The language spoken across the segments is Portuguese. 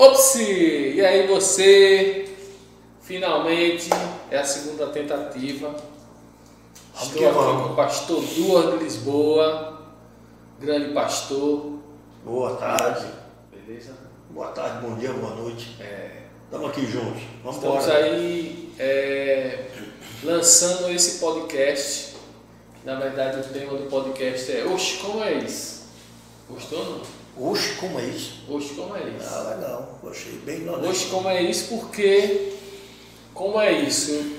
Ops! E aí você, finalmente, é a segunda tentativa. Estou aqui com o pastor Duas de Lisboa, grande pastor. Boa tarde. Beleza? Boa tarde, bom dia, boa noite. É, Estamos aqui juntos. Vamos estamos embora. aí é, lançando esse podcast. Na verdade, o tema do podcast é Oxe, como é isso? Gostou não? Oxe, como é isso? Oxe, como é isso? Ah, legal. Gostei bem nordestino. como é isso? Porque, como é isso?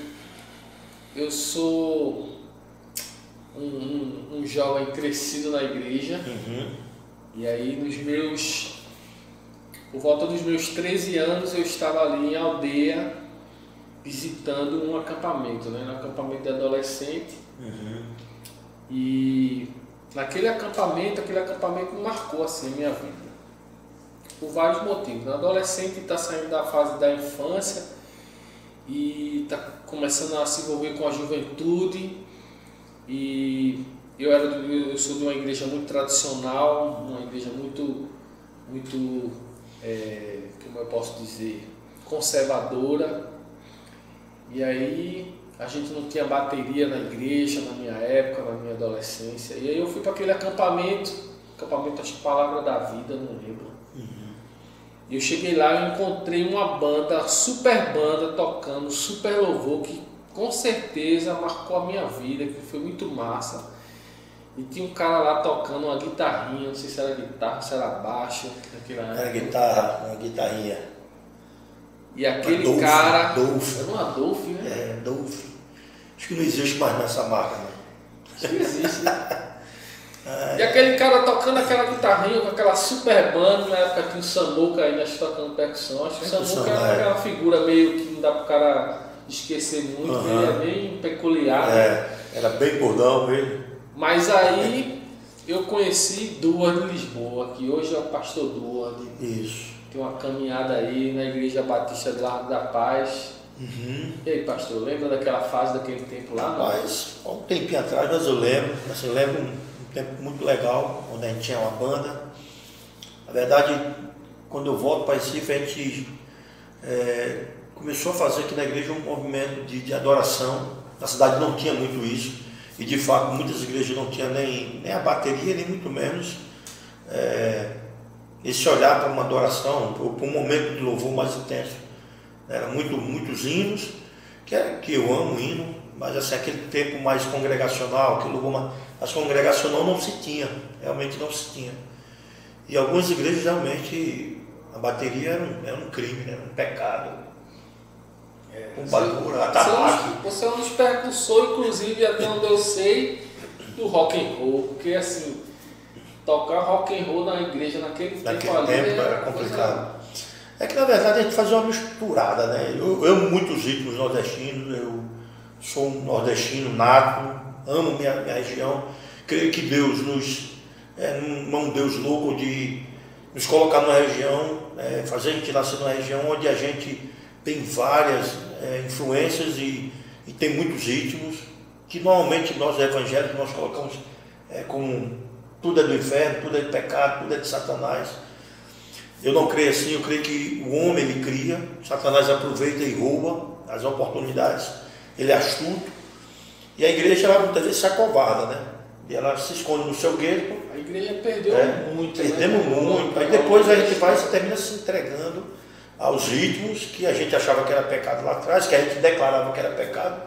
Eu sou um, um, um jovem crescido na igreja, Uhum. e aí nos meus. Por volta dos meus 13 anos, eu estava ali em aldeia visitando um acampamento, né? Um acampamento de adolescente. Uhum. E naquele acampamento, aquele acampamento marcou assim a minha vida. Por vários motivos. O adolescente está saindo da fase da infância e está começando a se envolver com a juventude. E eu, era do- eu sou de uma igreja muito tradicional, uma igreja muito, muito é, como eu posso dizer, conservadora. E aí a gente não tinha bateria na igreja na minha época, na minha adolescência. E aí eu fui para aquele acampamento, acampamento acho que Palavra da Vida, não lembro. E eu cheguei lá e encontrei uma banda, super banda tocando, super louvor, que com certeza marcou a minha vida, que foi muito massa. E tinha um cara lá tocando uma guitarrinha, não sei se era guitarra, se era baixo, naquela Era época. guitarra, uma guitarrinha. E aquele Adolfo, cara. Adolfo. Era um Adolfo, né? É, Dolph. Acho que não existe mais nessa marca, né? Acho que existe. E aquele cara tocando aquela guitarrinha com aquela super banda, na época tinha o Samuca nós tocando percussão. Acho que o Samuca era é. aquela figura meio que não dá pro cara esquecer muito, Aham. ele é bem peculiar. né? É, era bem gordão ele. Mas aí eu conheci Duas de Lisboa, que hoje é o pastor Duas, Isso. tem uma caminhada aí na Igreja Batista do Largo da Paz. Uhum. E aí, pastor, lembra daquela fase, daquele tempo lá? Mas, há um tempinho atrás, mas eu lembro, eu lembro um, tempo muito legal, onde a gente tinha uma banda. Na verdade, quando eu volto para Recife, a gente é, começou a fazer aqui na igreja um movimento de, de adoração. Na cidade não tinha muito isso, e de fato muitas igrejas não tinham nem, nem a bateria, nem muito menos é, esse olhar para uma adoração, para um momento de louvor mais intenso. Era muito, muitos hinos, que, é, que eu amo hino, mas assim, aquele tempo mais congregacional, aquele louvor mais, mas congregacional não se tinha, realmente não se tinha. E algumas igrejas realmente a bateria era um, era um crime, né? era um pecado. Um barulho, é, um, você é um dos percussores, inclusive, até onde eu sei, do rock and roll. Porque assim, tocar rock and roll na igreja naquele, Naquele tempo ali tempo era coisa- complicado. É que na verdade a gente fazia uma misturada, né? Eu, amo muitos ritmos nordestinos, eu sou um nordestino nato, amo minha, minha região, creio que Deus nos. É, não Deus louco de nos colocar numa região, é, fazer a gente nascer numa região onde a gente tem várias é, influências e, e tem muitos ritmos, que normalmente nós evangélicos nós colocamos é, como tudo é do inferno, tudo é de pecado, tudo é de Satanás. Eu não creio assim, eu creio que o homem ele cria, Satanás aproveita e rouba as oportunidades, ele é astuto, e a igreja ela, muitas vezes se acovarda, né? E ela se esconde no seu gueto, A igreja perdeu é, muito. perdemos né? muito, aí depois a gente vai e termina se entregando aos ritmos que a gente achava que era pecado lá atrás, que a gente declarava que era pecado.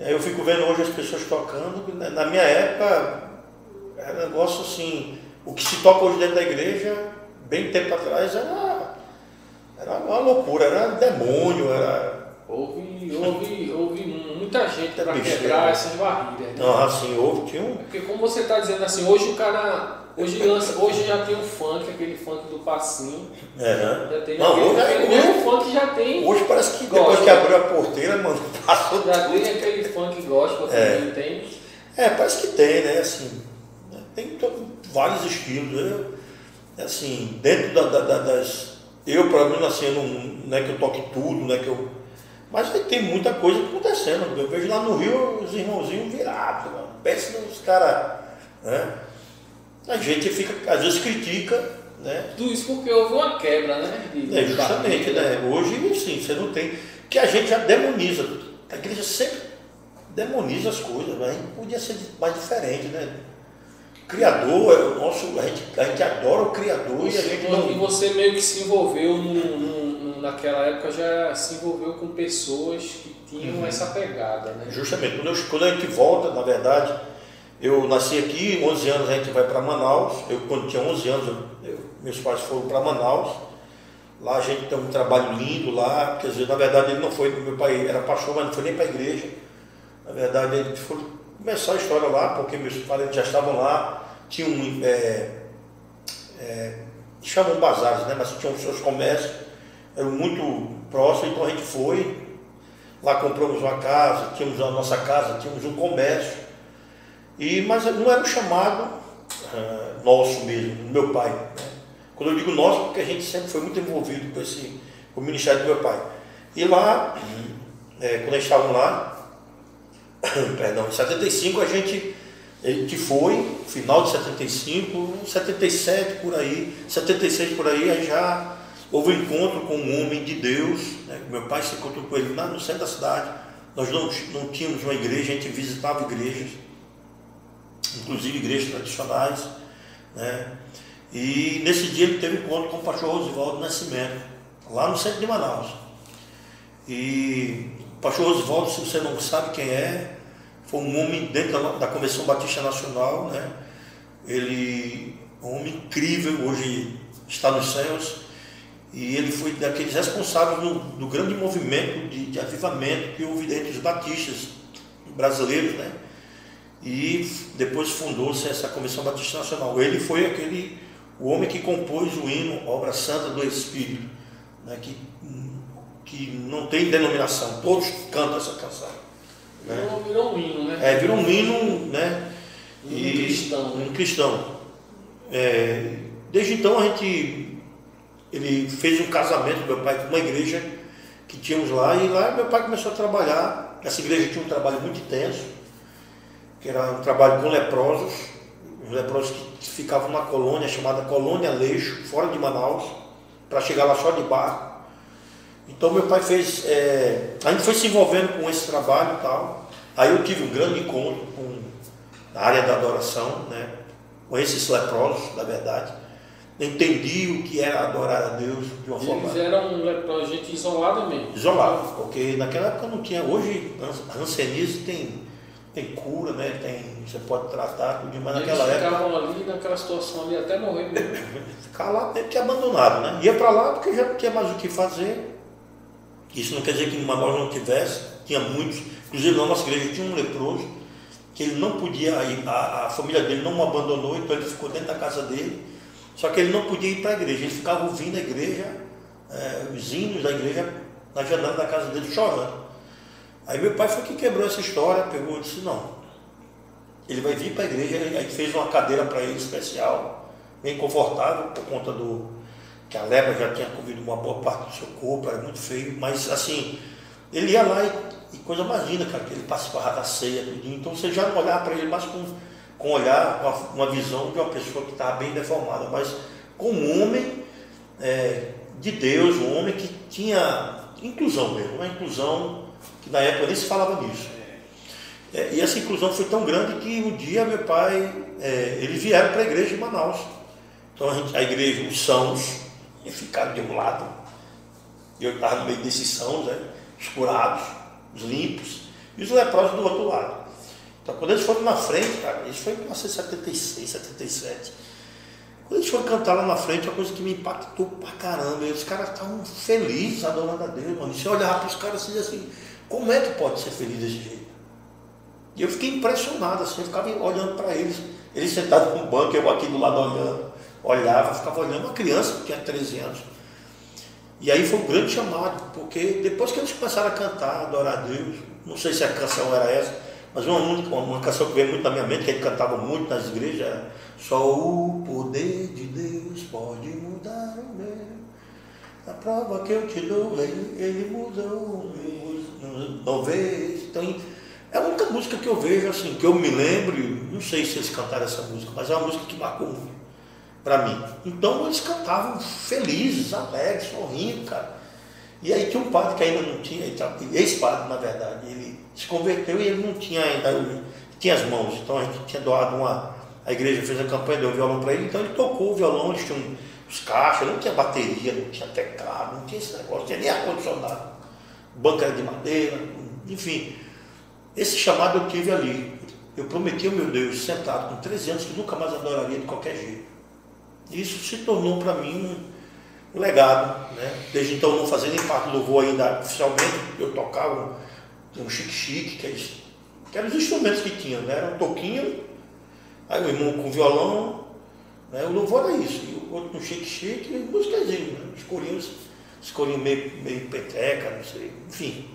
É, Eu fico vendo hoje as pessoas tocando, na- na minha época era um negócio assim, o que se toca hoje dentro da igreja, bem tempo atrás, era, era uma loucura, era demônio, era. Houve, houve, houve muita gente É para quebrar essas barreiras. né? Não, assim, houve, tinha um. Porque como você está dizendo assim, hoje o cara. Hoje, lança, hoje já tem o funk, aquele funk do passinho. É, Já tem Não, aquele, hoje, aquele hoje, mesmo funk já tem. hoje parece que depois que abriu a porteira, mano, passou Já tem aquele funk gospel É. também, tem. É, parece que tem, né? Assim, né, tem vários estilos. Eu, assim, dentro da- da- da- das. Eu, para mim, assim, eu não, não é que eu toque tudo, não é que eu. Mas aí tem muita coisa acontecendo. Eu vejo lá no Rio os irmãozinhos virados. Pensa nos caras. Né? A gente fica, às vezes critica, Né? Tudo isso porque houve uma quebra, né? De, é, justamente, né? Hoje, sim, você não tem. Que a gente já demoniza. A igreja sempre demoniza as coisas, mas podia ser mais diferente, né? Criador é o nosso. A gente, a gente adora o Criador e a gente não. E você meio que se envolveu no, no, no, naquela época já se envolveu com pessoas que tinham uhum. essa pegada, né? Justamente. Quando, eu, quando a gente volta, na verdade, eu nasci aqui, 11 anos a gente vai para Manaus. Eu, quando tinha 11 anos, eu, meus pais foram para Manaus. Lá a gente tem um trabalho lindo lá. Quer dizer, na verdade, ele não foi, meu pai era pastor, mas não foi nem para a igreja. Na verdade, ele foi começar a história lá, porque meus pais já estavam lá. Tinham, é, é, chamam bazares, né? mas tinham seus comércios, eram muito próximos, então a gente foi. Lá compramos uma casa, tínhamos a nossa casa, tínhamos um comércio. E, mas não era um chamado uh, nosso mesmo, do meu pai. Né? Quando eu digo nosso, porque a gente sempre foi muito envolvido com, esse, com o ministério do meu pai. E lá, é, quando eles estavam lá, perdão, em 75 a gente, gente foi, final de 75, 77 por aí, 76 por aí, aí já houve um encontro com um homem de Deus, né? meu pai se encontrou com ele lá no centro da cidade, nós não, não tínhamos uma igreja, a gente visitava igrejas, inclusive igrejas tradicionais, né? E nesse dia ele teve encontro com o pastor Rosivaldo Nascimento, lá no centro de Manaus. E o pastor Rosivaldo, se você não sabe quem é, foi um homem dentro da, da Convenção Batista Nacional, né? Ele um homem incrível, hoje está nos céus, e ele foi daqueles responsáveis no, do grande movimento de, de avivamento que houve entre os batistas brasileiros, né? e depois fundou-se essa Comissão Batista Nacional. Ele foi aquele o homem que compôs o hino Obra Santa do Espírito, né, que, que não tem denominação, todos cantam essa canção. Né? Virou, virou um hino, né? É, virou um hino, né? Um e, cristão. Um cristão. É, desde então a gente ele fez um casamento meu pai com uma igreja que tínhamos lá e lá meu pai começou a trabalhar. Essa igreja tinha um trabalho muito intenso que era um trabalho com leprosos, os leprosos que ficavam numa colônia chamada Colônia Leixo, fora de Manaus, para chegar lá só de barco. Então meu pai fez, é, a gente foi se envolvendo com esse trabalho e tal. Aí eu tive um grande encontro com a área da adoração, né, com esses leprosos, na verdade. Entendi o que era adorar a Deus de uma Eles forma. Eles eram leprosos, gente isolada mesmo. Isolado, porque naquela época não tinha. Hoje, a hanseníase tem tem cura, né? Tem, você pode tratar tudo, mas Eles naquela época. ficavam ali naquela situação ali até morrer mesmo. Ficar lá meio que abandonado, né? Ia para lá porque já não tinha mais o que fazer. Isso não quer dizer que em Manaus não tivesse, tinha muitos, inclusive na nossa igreja tinha um leproso, que ele não podia a, a família dele não o abandonou, então ele ficou dentro da casa dele, só que ele não podia ir para a igreja, ele ficava ouvindo a igreja, é, os hinos da igreja na janela da casa dele chorando. Aí meu pai foi que quebrou essa história, pegou e disse, não, ele vai vir para a igreja, aí fez uma cadeira para ele especial, bem confortável, por conta do que a lepra já tinha comido uma boa parte do seu corpo, era muito feio, mas assim, ele ia lá e, e coisa mais linda, cara, que ele participava da ceia, tudinho, então você já não olhava para ele mais com, com olhar, com uma, uma visão de uma pessoa que estava bem deformada, mas como um homem é, de Deus, um homem que tinha inclusão mesmo, uma inclusão que na época nem se falava nisso. É, e essa inclusão foi tão grande que um dia meu pai, é, eles vieram para a igreja de Manaus. Então a, gente, a igreja, os sãos, ficaram de um lado, e eu estava no meio desses sãos, né, os curados, os limpos, e os leprosos do outro lado. Então quando eles foram na frente, cara, isso foi em 1976, 77. Quando eles foram cantar lá na frente, uma coisa que me impactou pra caramba. E os caras estavam felizes adorando a Deus, mano. E você olhava para os caras assim, assim como é que pode ser feliz desse jeito? E eu fiquei impressionado, assim, eu ficava olhando para eles. Eles sentados no banco, eu aqui do lado olhando, olhava, ficava olhando, uma criança que tinha 13 anos. E aí foi um grande chamado, porque depois que eles começaram a cantar, adorar a Deus, não sei se a canção era essa, mas uma, uma, uma canção que veio muito na minha mente, que gente cantava muito nas igrejas, era Só o poder de Deus pode mudar o meu. A prova que eu te dou, ele, ele mudou talvez. Então, é a única música que eu vejo, assim, que eu me lembro, não sei se eles cantaram essa música, mas é uma música que marcou muito. Para mim. Então eles cantavam felizes, alegres, sorrindo, cara. E aí tinha um padre que ainda não tinha, ex-padre na verdade, ele se converteu e ele não tinha ainda, tinha as mãos, então a gente tinha doado uma, a igreja fez a campanha, deu o violão para ele, então ele tocou o violão, eles tinham os caixas, não tinha bateria, não tinha teclado, não tinha esse negócio, tinha nem ar-condicionado, banca de madeira, enfim. Esse chamado eu tive ali. Eu prometi ao meu Deus, sentado com 13 anos, que nunca mais adoraria de qualquer jeito. Isso se tornou para mim um, legado. Né? Desde então, não fazia nem parte do louvor ainda oficialmente, eu tocava um, chique-chique, que, é que eram os instrumentos que tinha, né? era um toquinho, aí o irmão com violão, né? o louvor era isso, e o outro um chique-chique, músicazinho, né? os meio, meio peteca, não sei, enfim.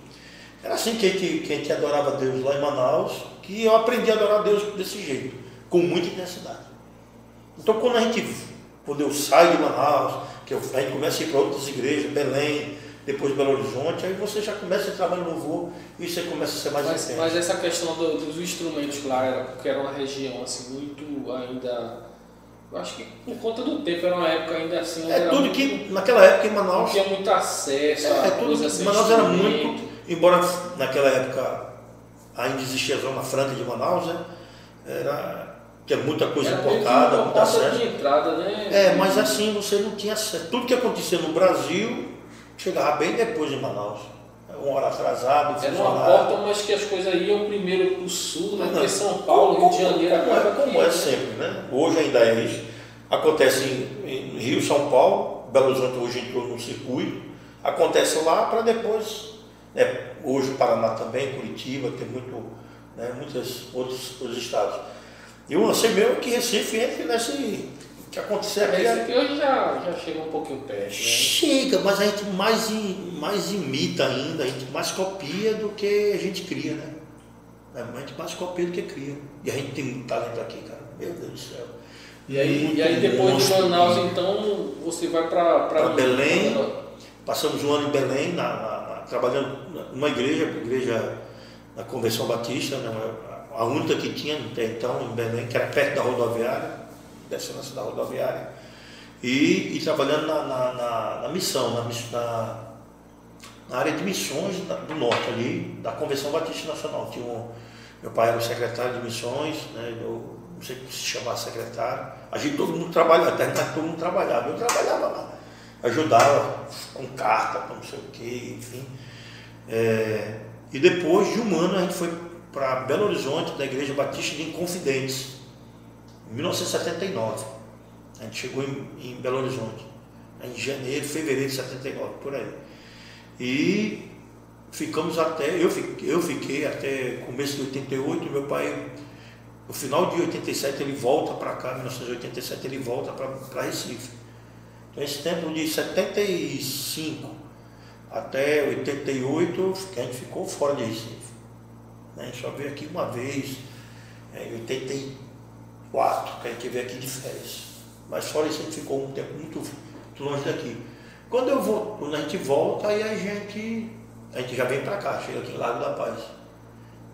Era assim que a, gente, que a gente adorava Deus lá em Manaus, que eu aprendi a adorar Deus desse jeito, com muita intensidade. Então quando a gente, quando eu saio de Manaus, que eu, a gente começa a ir para outras igrejas, Belém, depois Belo Horizonte, aí você já começa a trabalhar no louvor e você começa a ser mais mas, intenso. Mas essa questão do, dos instrumentos lá, era porque era uma região assim, muito ainda. Eu acho que por conta do tempo era uma época ainda assim. É tudo muito, que naquela época em Manaus. Não tinha muito acesso é, a é tudo, assim, Manaus era muito embora naquela época ainda existia a Zona Franca de Manaus, né? Era, tinha muita coisa era importada, muita acesso. De entrada, né? É, mas assim você não tinha acesso. Tudo que acontecia no Brasil chegava bem depois de Manaus. Uma hora atrasado, Era uma porta, mas que as coisas iam primeiro para o sul, né? Porque São Paulo, Rio de Janeiro, como, é, como é sempre, né? Hoje ainda é isso. Acontece em, em Rio, São Paulo, Belo Horizonte hoje entrou no circuito, acontece lá para depois é, hoje o Paraná também, Curitiba, tem muito, né, muitos outros, outros estados. E o lance meu é que Recife entre nesse que acontecer aqui. Recife hoje já, já chega um pouquinho perto. Né? Chega, mas a gente mais, mais imita ainda, a gente mais copia do que a gente cria, né? A gente mais copia do que cria. E a gente tem muito talento aqui, cara. Meu Deus do céu. E aí, e aí depois de Manaus, então, você vai para Belém. Passamos um ano em Belém, na, na trabalhando numa igreja, igreja da Convenção Batista, né, a única que tinha até então em Belém, que era perto da rodoviária, descendo da rodoviária, e, e trabalhando na, na, na, na missão, na, na, área de missões do norte ali, da Convenção Batista Nacional. Tinha um, meu pai era o secretário de missões, né, eu não sei se chamar secretário, a gente todo mundo trabalhava, até todo mundo trabalhava, eu trabalhava lá ajudava com carta, com não sei o quê, enfim. É, e depois de um ano a gente foi para Belo Horizonte, da Igreja Batista de Inconfidentes, em 1979. A gente chegou em, em Belo Horizonte, em janeiro, fevereiro de 79, por aí. E ficamos até, eu fiquei, eu fiquei até começo de 88, meu pai, no final de 87 ele volta para cá, 1987 ele volta para Recife. Esse tempo de 75 até 88, a gente ficou fora de Recife. A gente só veio aqui uma vez, em 84, que a gente veio aqui de férias. Mas fora isso, a gente ficou um tempo muito, muito longe daqui. Quando, eu vou, quando a gente volta, aí a gente, a gente já vem para cá, chega aqui em Lago da Paz.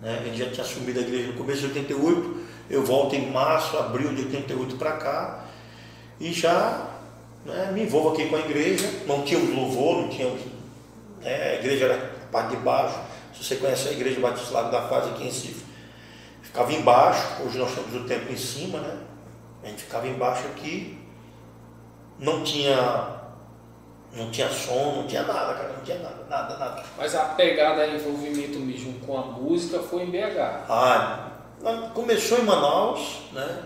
Né? A gente já tinha assumido a igreja no começo de 88, eu volto em março, abril de 88 para cá, e já né, me envolvo aqui com a igreja, não tínhamos louvor, não tínhamos. Né, a igreja era a parte de baixo. Se você conhece a igreja Batista Lago da Paz aqui em Recife, ficava embaixo, hoje nós temos o templo em cima, né? A gente ficava embaixo aqui, não tinha. Não tinha som, não tinha nada, cara, não tinha nada, nada, nada. Mas a pegada de envolvimento mesmo com a música foi em BH. Ah, começou em Manaus, né?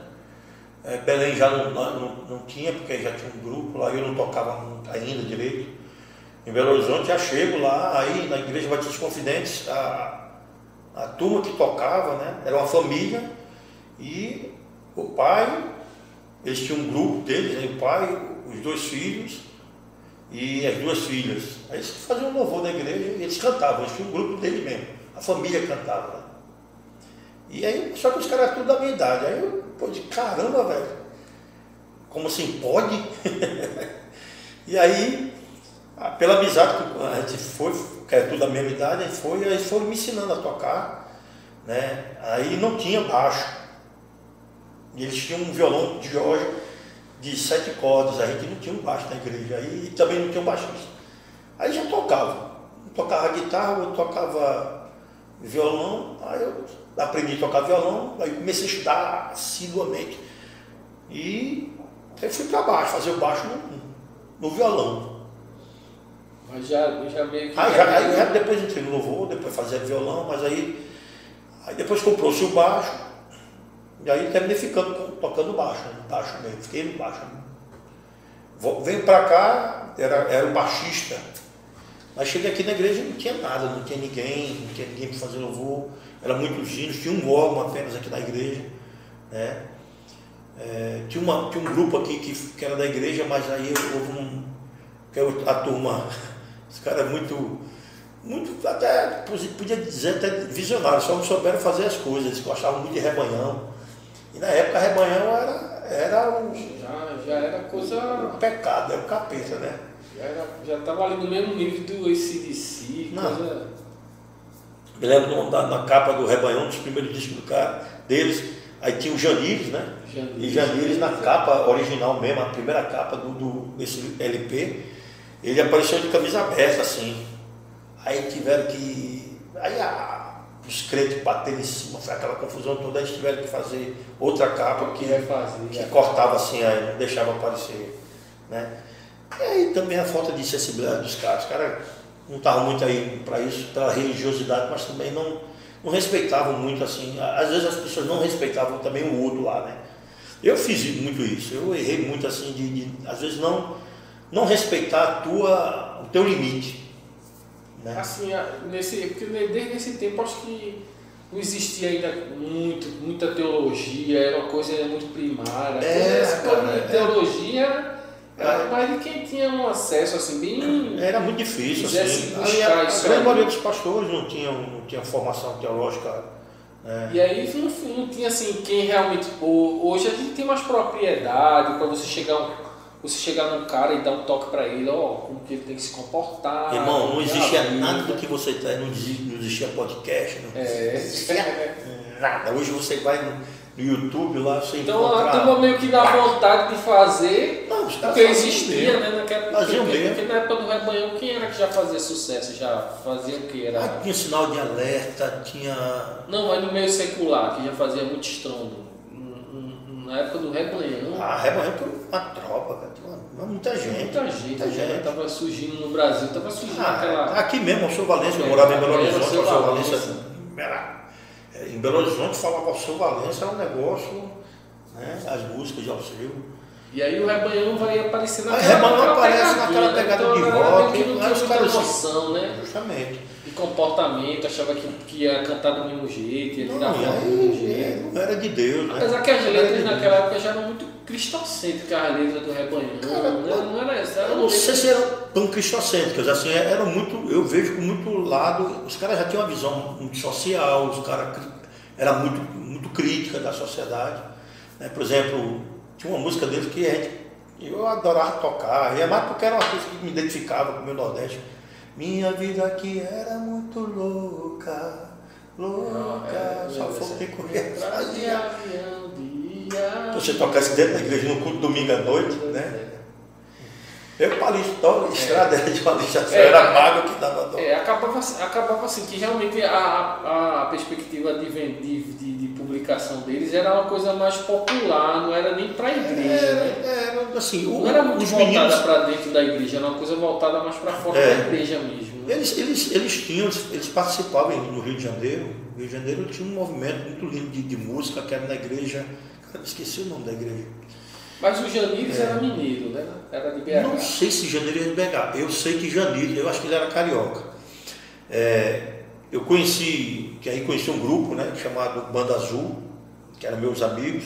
É, Belém já não, não, não, tinha, porque já tinha um grupo lá, eu não tocava ainda direito. Em Belo Horizonte já chego lá, aí na Igreja Batista Confidentes, a, a turma que tocava, né, era uma família, e o pai, eles tinham um grupo deles, né, o pai, os dois filhos e as duas filhas. Aí eles faziam um louvor da igreja e eles cantavam, eles tinham um grupo dele mesmo, a família cantava. Né. E aí, só que os caras tudo da minha idade. Aí eu, pô, de caramba, velho. Como assim, pode? e aí, pela amizade que a gente foi, que é tudo da mesma idade, a gente foi, aí foram me ensinando a tocar, né? Aí não tinha baixo. E eles tinham um violão de Jorge, de sete cordas, a gente não tinha um baixo na igreja, aí e também não tinha um baixista. Aí já tocava. Um tocava guitarra, outro tocava violão, aí eu aprendi a tocar violão, aí comecei a estudar assiduamente. E aí fui para baixo, fazer o baixo no, no violão. Mas já, já meio que. Ah, já, aí, já depois entrei no louvor, depois fazia violão, mas aí, aí depois comprou-se o baixo, e aí terminei ficando tocando baixo, né? baixo mesmo, fiquei no baixo. Né? Venho para cá, era, era o baixista. Mas cheguei aqui na igreja não tinha nada, não tinha ninguém, não tinha ninguém para fazer louvor, era muitos hinos, tinha um órgão apenas aqui na igreja. Né? É, tinha, uma, tinha um grupo aqui que, que era da igreja, mas aí houve um. Que é a turma, os caras muito, muito, até podia dizer até visionários, só não souberam fazer as coisas, eles gostavam muito de rebanhão. E na época rebanhão era, era um. Já, já era coisa. Um pecado, era um capeta, né? Já estava ali no mesmo nível do ACDC, Não. coisa. Me lembro na, na capa do Rebanhão, dos primeiros discos do cara, deles, aí tinha o Janires, né? Janires. E Janires na capa original mesmo, a primeira capa do, do, desse LP, ele apareceu de camisa aberta, assim. Aí tiveram que. Aí a, os crentes bateram em cima, foi aquela confusão toda, aí eles tiveram que fazer outra capa que fazer. que é. cortava assim, aí não deixava aparecer. Né? E aí também a falta de sensibilidade dos caras. Os caras não estavam muito aí para isso, pela religiosidade, mas também não, não respeitavam muito assim. Às vezes as pessoas não respeitavam também o outro lá, né? Eu fiz muito isso, eu errei muito assim de, de às vezes não, não respeitar a tua, o teu limite. Né? Assim, a- nesse, porque desde esse tempo acho que não existia ainda muito, muita teologia, era uma coisa muito primária. É, Essa cara, é. teologia era mais de quem tinha um acesso assim, bem. Era muito difícil, assim. Aí a, a grande maioria dos pastores não tinham, não tinham formação teológica. Né? E aí não, não tinha assim quem realmente. ho- Hoje a gente tem mais propriedade para você chegar um, você chegar num cara e dar um toque para ele, ó, como que ele tem que se comportar. Irmão, não que é a existia vida. nada do que você não existia, não existia podcast, não É. existia nada. Hoje você vai no, no YouTube lá, você Então a encontra... turma meio que dá vontade de fazer, Não, porque faziam existia, mesmo. né? Naquela, Faziam porque, mesmo. porque na época do rebanhão, quem era que já fazia sucesso? Já fazia o que? Era... Ah, tinha sinal de alerta, tinha... Não, mas no meio secular, que já fazia muito estrondo. Na época do rebanhão, Ah, rebanhão tem uma tropa, cara, tem uma- muita gente. muita gente, muita né? gente. Tava surgindo no Brasil, tava surgindo Ah, aquela. aqui mesmo, o seu Valência, eu É, morava em Belo o Horizonte, o seu era- é, em Belo Horizonte falava o seu Valência, era um negócio, né? As músicas de Alceu. E aí o rebanhão vai aparecer Aí naquela, Rebanhão naquela aparece pegadinha, naquela né? pegada Então, de rock, meio que não tinha muita noção, né? Justamente. De comportamento, achava que, que ia cantar do mesmo jeito, ia tirar foto do mesmo jeito. é, não era de Deus, né? Apesar que as letras naquela época já eram muito cristocêntricas, as letras do rebanhão. Cara, não, era, não era essa, era Eu não sei se eram tão cristocêntricas, assim, eram muito, eu vejo com muito lado, os caras já tinham uma visão muito social, os caras era muito, muito crítica da sociedade. né? Por exemplo, tinha uma música deles que a gente, eu adorava tocar, e é mais porque era uma coisa que me identificava com o meu Nordeste. Minha vida aqui era muito louca, louca, É, só correr Atrás de avião de ia- Você tocasse dentro da igreja no culto domingo à noite, né? Eu palito, estrada de palista, É. era mago que dava dó. É, acabava, assim- acabava assim, que realmente a, a, perspectiva de, de, de, de publicação deles era uma coisa mais popular, não era nem para a igreja, Era, né? era assim, o- Não era muito voltada meninos, para dentro da igreja, era uma coisa voltada mais para fora É. da igreja mesmo. né? eles, eles, eles tinham, eles, participavam no Rio de Janeiro. No Rio de Janeiro tinha um movimento muito lindo de, de música que era na igreja. Esqueci o nome da igreja. Mas o Janires É. era mineiro, né? Era de BH. Não sei se Janeiro ia pegar. Eu sei que Janeiro, eu acho que ele era carioca. É, eu conheci, que aí conheci um grupo, né, chamado Banda Azul, que eram meus amigos.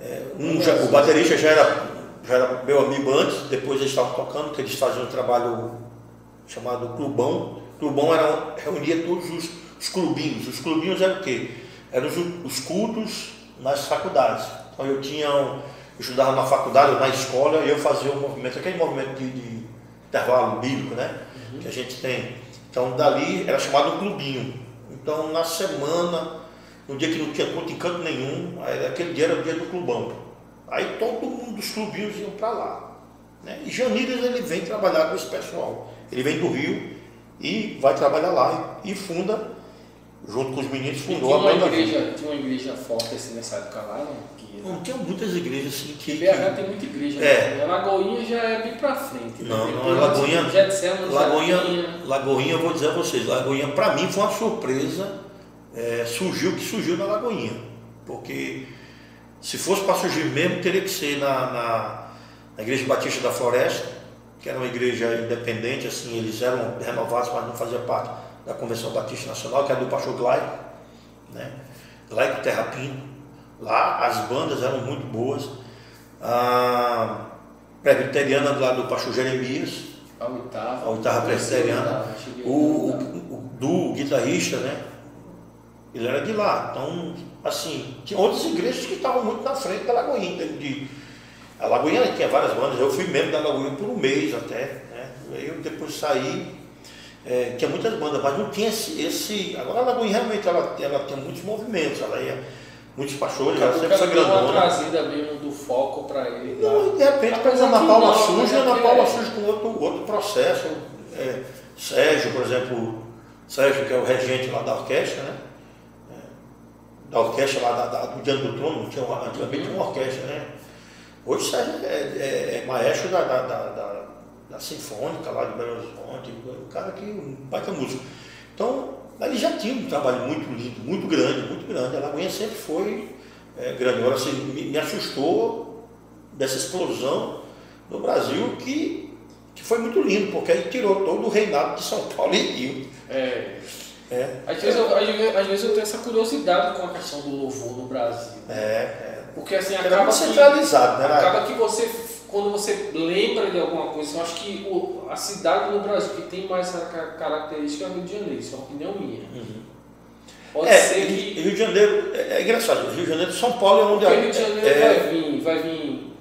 É, um já- o baterista já era, já era meu amigo antes, depois eles estavam tocando, que eles faziam um trabalho chamado Clubão. Clubão era, reunia todos os, os clubinhos. Os clubinhos eram o quê? Eram os, os cultos nas faculdades. Então eu tinha, um- eu estudava na faculdade, ou na escola, e eu fazia um movimento, aquele movimento de, de intervalo bíblico, né? Que a gente tem. Então dali era chamado clubinho. Então na semana, no dia que não tinha culto em canto nenhum, aí aquele dia era o dia do clubão. Aí todo mundo dos clubinhos iam para lá. Né? E Janires ele vem trabalhar com esse pessoal. Ele vem do Rio e vai trabalhar lá e, e funda, junto com os meninos, fundou tinha a uma banda. igreja, tinha uma igreja forte assim, nessa época lá, não? Que, Não tinha muitas igrejas assim que. que BH tem muita igreja, É. né? A Lagoinha já é bem pra frente. né? Não, não, Lagoinha- Getsemane, Lagoinha, Jardim, Lagoinha, eu vou dizer a vocês, Lagoinha para mim foi uma surpresa, é, surgiu o que surgiu na Lagoinha. Porque se fosse para surgir mesmo, teria que ser na, na, na Igreja Batista da Floresta, que era uma igreja independente, assim, eles eram renovados, mas não fazia parte da Convenção Batista Nacional, que era do pastor Glaico, né? Glaico Terrapino. Lá as bandas eram muito boas. A presbiteriana do lado do pastor Jeremias, A oitava. a oitava presbiteriana. O, o, o Du, o guitarrista, né? Ele era de lá. Então, assim, tinha outras igrejas que estavam muito na frente da Lagoinha. de- A Lagoinha tinha várias bandas, eu fui membro da Lagoinha por um mês até. Né? Aí eu depois saí, é, tinha muitas bandas, mas não tinha esse. esse- Agora a Lagoinha realmente ela, ela tinha muitos movimentos, ela ia, muitos pastores, ela sempre foi deu uma grandona. trazida mesmo do foco para ele. Não, e de repente, Apesar depois a Ana que Paula não, surge, mas a é Ana que Paula é- surge com outro, outro processo. É, Sérgio, por exemplo, Sérgio, que é o regente lá da orquestra, né? É, da orquestra lá da, da- do Diante do Trono, tinha uma, antigamente tinha uma orquestra, né? Hoje Sérgio é, é- é maestro da, da, da, da- Sinfônica lá de Belo Horizonte, o cara que um baita músico. Então, ele já tinha um trabalho muito lindo, muito grande, muito grande. A Lagoinha sempre foi é, grande. Agora, assim, me, me assustou dessa explosão no Brasil que, que foi muito lindo, porque aí tirou todo o reinado de São Paulo e Rio. É. É, Às vezes, eu, às, vezes, eu tenho essa curiosidade com a questão do louvor no Brasil. é, é. Porque assim, Era acaba que, centralizado, né? acaba que você, quando você lembra de alguma coisa, eu acho que o, a cidade no Brasil que tem mais essa ca- característica é o Rio de Janeiro, isso é uma opinião minha. Uhum. Pode É, ser que Rio de Janeiro, é, é engraçado, Rio de Janeiro, São Paulo é onde porque Rio de Janeiro é, vai vir, vai vir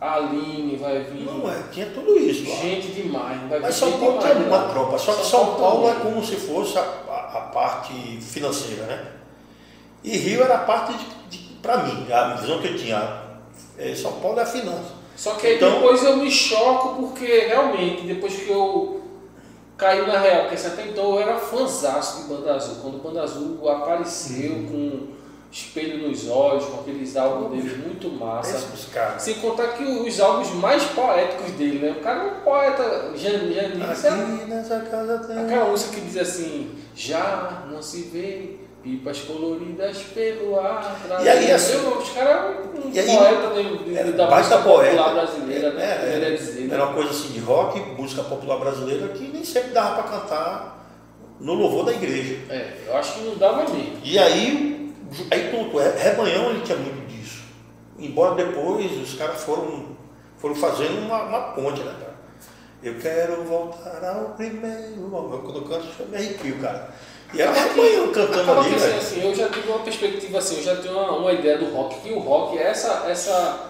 a Aline, vai vir Não é, tinha tudo isso lá. gente demais, vai vir Mas São gente Paulo demais tem uma lá. tropa, só que São Paulo é também. como se fosse a, a- a parte financeira, né? E Rio era a parte de, de para mim, a visão que eu tinha. é, São Paulo é a finança. Só que aí Então- depois eu me choco porque realmente, depois que eu caí na real, porque até então eu era fãzaço de Banda Azul. Quando Banda Azul apareceu Uhum. com espelho nos olhos, com aqueles álbuns deles muito massa. Esses caras. Sem contar que os álbuns mais poéticos dele, né? O cara é um poeta, Jan- Janice, é Aqui nessa casa tem. aquela música que diz assim, já não se vê pipas coloridas pelo ar. E aí, assim, Meu, os caras é um e aí, poeta de, Era da música popular poeta. brasileira, né? É, era, dizer, né? era uma coisa assim de rock, música popular brasileira, que nem sempre dava para cantar no louvor da igreja. É, eu acho que não dava mesmo. E aí, aí pronto, é, Rebanhão ele tinha muito disso. Embora depois os caras foram, foram fazendo uma, uma ponte, né, cara? Eu quero voltar ao primeiro. Quando eu canto, eu me arrepio, cara. E era Rebanhão cantando Acaba ali, que assim, assim, eu já tive uma perspectiva assim, eu já tenho uma, uma ideia do rock, que o rock é essa, essa,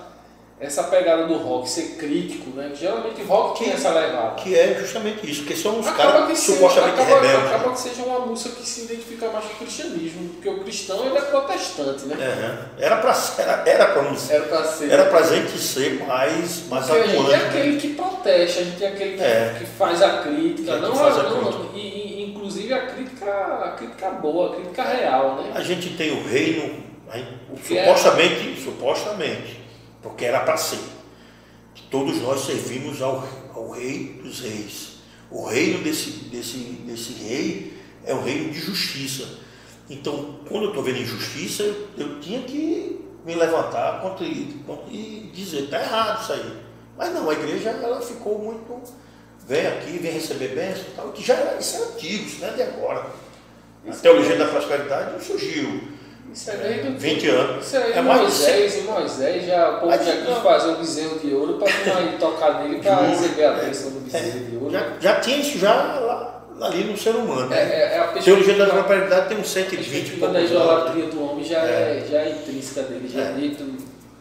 essa pegada do rock, ser crítico, né? Geralmente o rock tem Que- essa levada. Que é justamente isso, que são os Acaba caras seja, supostamente acaba, rebeldes. acaba né? que seja uma música que se identifica mais com o cristianismo, porque o cristão ele é protestante, né? Aham. Era pra era, era pra nos- Era pra ser. era pra gente ser mais, mais Porque a gente atuante. é né? aquele que protesta, a gente é aquele que, É. que faz a crítica, é não, faz a não-. E, e, inclusive a crítica, a crítica boa, a crítica real, né? A gente tem o reino, O que é? supostamente, supostamente, porque era para ser. Todos nós servimos ao, ao rei dos reis. O reino desse, desse, desse rei é um reino de justiça. Então, quando eu estou vendo injustiça, eu, eu tinha que me levantar contra, contra, e dizer, está errado isso aí. Mas não, a igreja ela ficou muito. Vem aqui, vem receber bênção e tal, que já era, isso é antigo, isso não é de agora. A Isso teologia é- da prosperidade não surgiu. Isso é desde o 20 anos. Isso aí, É mais Moisés, Moisés, já, o povo Mas já não. quis fazer um bezerro de ouro para tocar nele para receber a É. bênção do bezerro de ouro. Já, já tinha isso já lá, ali no ser humano. É, né? é, é a A teologia da prosperidade tem uns a 120 e perspectiva poucos da anos. idolatria do homem já é, já é intrínseca dele, já é, É. dito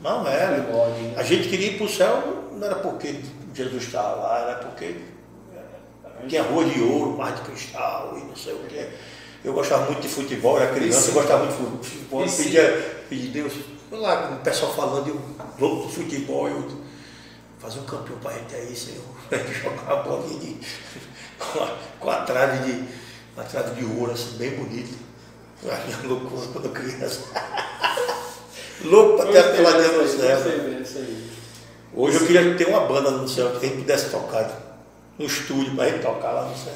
Não é. né? primórdio, né? A gente queria ir para o céu, não era porque Jesus estava lá, era porque tinha rua de ouro, mar de cristal e não sei o quê. Eu gostava muito de futebol, era criança, eu gostava muito de futebol, pedia, pedia Deus, lá com o pessoal falando, eu louco do futebol, eu fazer um campeão para a gente aí, Senhor. A gente jogar uma bolinha de, com, a, com a trave de, uma trave de ouro, assim, bem bonita. A minha loucura quando criança. Louco para ter a peladinha no céu. Hoje eu queria ter uma banda no céu que a gente pudesse tocar no estúdio para a gente tocar lá no céu.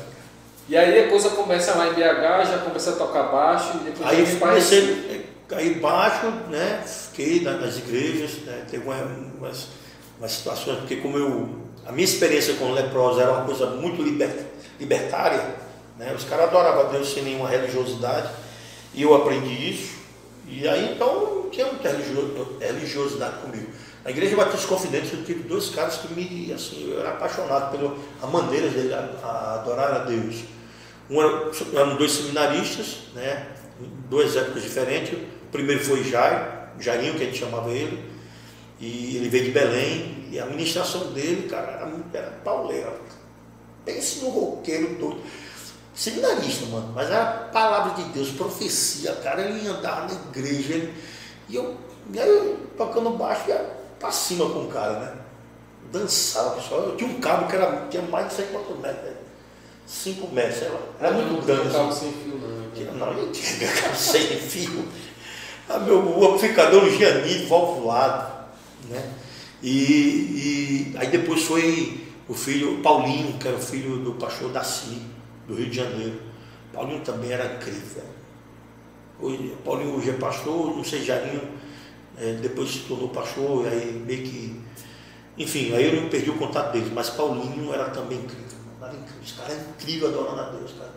E aí a coisa começa lá em BH, já começa a tocar baixo e depois aí eu comecei a ir baixo, né? Fiquei nas igrejas, né? teve umas, umas situações, porque como eu. A minha experiência com leprosa era uma coisa muito liber, libertária, né? Os caras adoravam Deus sem nenhuma religiosidade, e eu aprendi isso, e aí então não tinha muita religiosidade comigo. Na Igreja Batista Confidente eu tive dois caras que me, assim, eu era apaixonado pela a maneira dele a, a adorar a Deus. Um era, eram dois seminaristas, né? duas épocas diferentes. O primeiro foi Jair, Jairinho, que a gente chamava ele, e ele veio de Belém, e a ministração dele, cara, era, era pauleira. Pense no roqueiro todo. Seminarista, mano, mas era palavra de Deus, profecia, cara, ele andava na igreja, ele, e eu, eu tocando baixo, ia pra cima com o cara, né? Dançava, pessoal. Eu tinha um cabo que era, tinha mais de 100 metros, né? 5 metros, sei lá. Era muito grande. Não sem fio, não. Não, não tinha cabo sem fio. Ah, meu, o amplificador um Giannini valvulado, né? E, e aí depois foi o filho Paulinho, que era o filho do pastor Daci, do Rio de Janeiro. Paulinho também era incrível. Hoje, Paulinho hoje é pastor, não sei, Jarinho, é, depois se tornou pastor, e aí meio que. Enfim, aí eu perdi o contato deles, mas Paulinho era também incrível. Era incrível. Esse cara é incrível adorando a Deus, cara.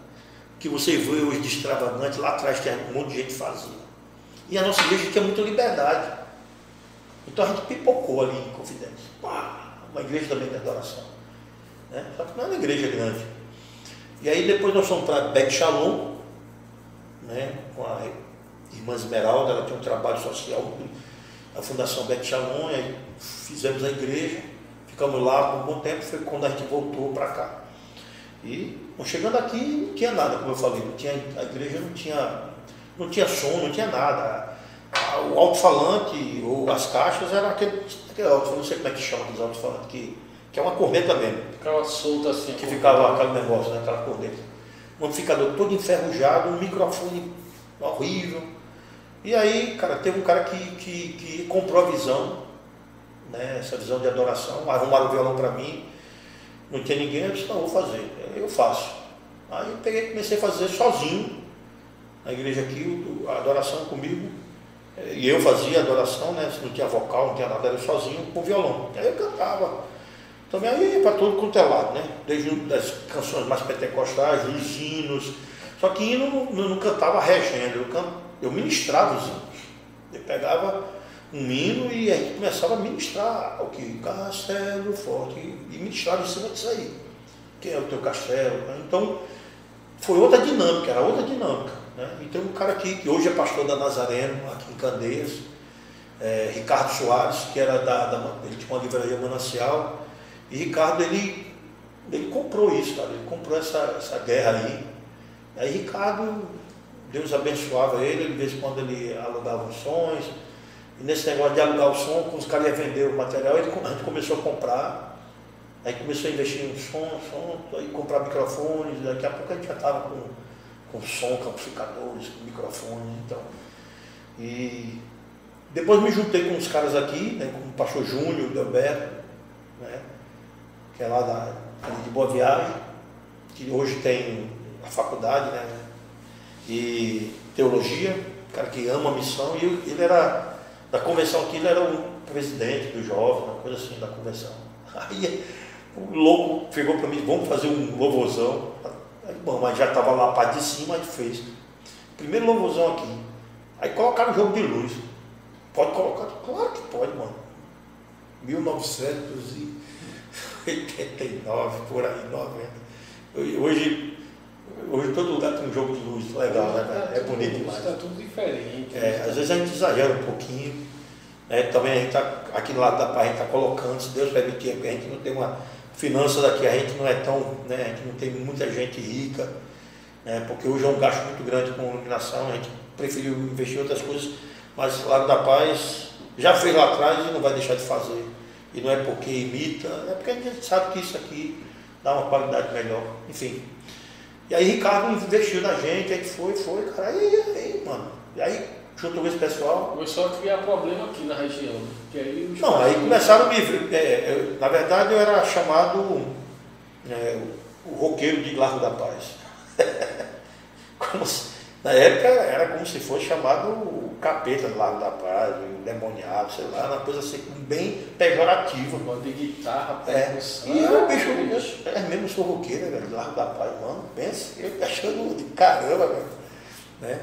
Que você vê hoje de extravagante, lá atrás tinha um monte de gente fazia. E a nossa igreja tinha muita liberdade. Então a gente pipocou ali em Confidência. Pá, uma igreja também de adoração. Né? Só que não era uma igreja grande. E aí depois nós fomos para Bet Shalom, né? com a irmã Esmeralda, ela tem um trabalho social, a Fundação Bet Shalom, aí fizemos a igreja, ficamos lá por um bom tempo, foi quando a gente voltou para cá. E chegando aqui não tinha nada, como eu falei, não tinha, a igreja não tinha, não tinha som, não tinha nada. O alto-falante ou as caixas eram aquele, aquele alto, não sei como é que chama aqueles alto-falantes, que, que é uma corneta mesmo. Ficava solta assim. Que ficava aquele negócio, né, aquela corneta. Um amplificador todo enferrujado, um microfone horrível. E aí, cara, teve um cara que, que, que comprou a visão, né, essa visão de adoração, arrumaram o violão para mim, não tinha ninguém, eu disse, não, vou fazer, eu faço. Aí eu peguei comecei a fazer sozinho, na igreja aqui, a adoração comigo, e eu fazia adoração, né, não tinha vocal, não tinha nada, era sozinho com violão. Aí eu cantava. Também aí ia para todo quanto é lado, né? Desde as canções mais pentecostais, os hinos. Só que hino não, não cantava regendo, eu, can, eu ministrava os hinos. Eu pegava um hino e aí começava a ministrar o que? Castelo forte. E ministrava em cima disso aí. Quem é o teu castelo? Então, foi outra dinâmica, era outra dinâmica. Né? Então, um cara aqui, que hoje é pastor da Nazareno, aqui em Candeias, é, Ricardo Soares, que era da, da, ele tinha uma livraria Manancial, e Ricardo, ele, ele comprou isso, cara, ele comprou essa, essa guerra aí. Aí Ricardo, Deus abençoava ele, de vez em quando ele alugava sons, e nesse negócio de alugar o som, os caras iam vender o material, ele, a gente começou a comprar, aí começou a investir em som, som, aí comprar microfones, daqui a pouco a gente já estava com, com som, com amplificadores, com microfones, então. E depois me juntei com uns caras aqui, né, com o pastor Júnior, o Delberto, né, que é lá da, de Boa Viagem, que hoje tem a faculdade, né? E teologia, cara que ama a missão, e ele era da convenção aqui, ele era o presidente do jovem, uma coisa assim da convenção. Aí o louco chegou para mim, vamos fazer um louvorzão. Aí, bom, mas já estava lá a parte de cima, a fez. Primeiro louvorzão aqui. Aí colocaram o jogo de luz. Pode colocar? Claro que pode, mano. 1900 e 89, por aí, 90. Hoje, hoje todo lugar tem um jogo de luz legal, né? É bonito demais. Está tudo diferente. É, às vezes a gente exagera um pouquinho. Né? Também a gente está, aqui no lado da paz, a gente está colocando, se Deus permitir, porque a gente não tem uma finança daqui, a gente não é tão, né? a gente não tem muita gente rica, né? porque hoje é um gasto muito grande com iluminação, a gente preferiu investir em outras coisas, Mas Lago da Paz já fez lá atrás e não vai deixar de fazer. E não é porque imita, é porque a gente sabe que isso aqui dá uma qualidade melhor. Enfim. E aí Ricardo investiu na gente, a gente foi, foi, cara, aí, aí, mano. E aí juntou esse pessoal. Começou a criar problema aqui na região. Né? Que aí os Não, aí começaram a me ver. É, eu, na verdade eu era chamado é, o roqueiro de Largo da Paz. como se, na época era como se fosse chamado o capeta do Largo da Paz, o demoniado, sei lá, uma coisa assim bem pejorativa. Gosto de guitarra, É, percussão. e eu, Ah, bicho, bicho. é mesmo sou roqueiro, velho, do Largo da Paz, mano, pensa, eu achando de caramba, velho, né?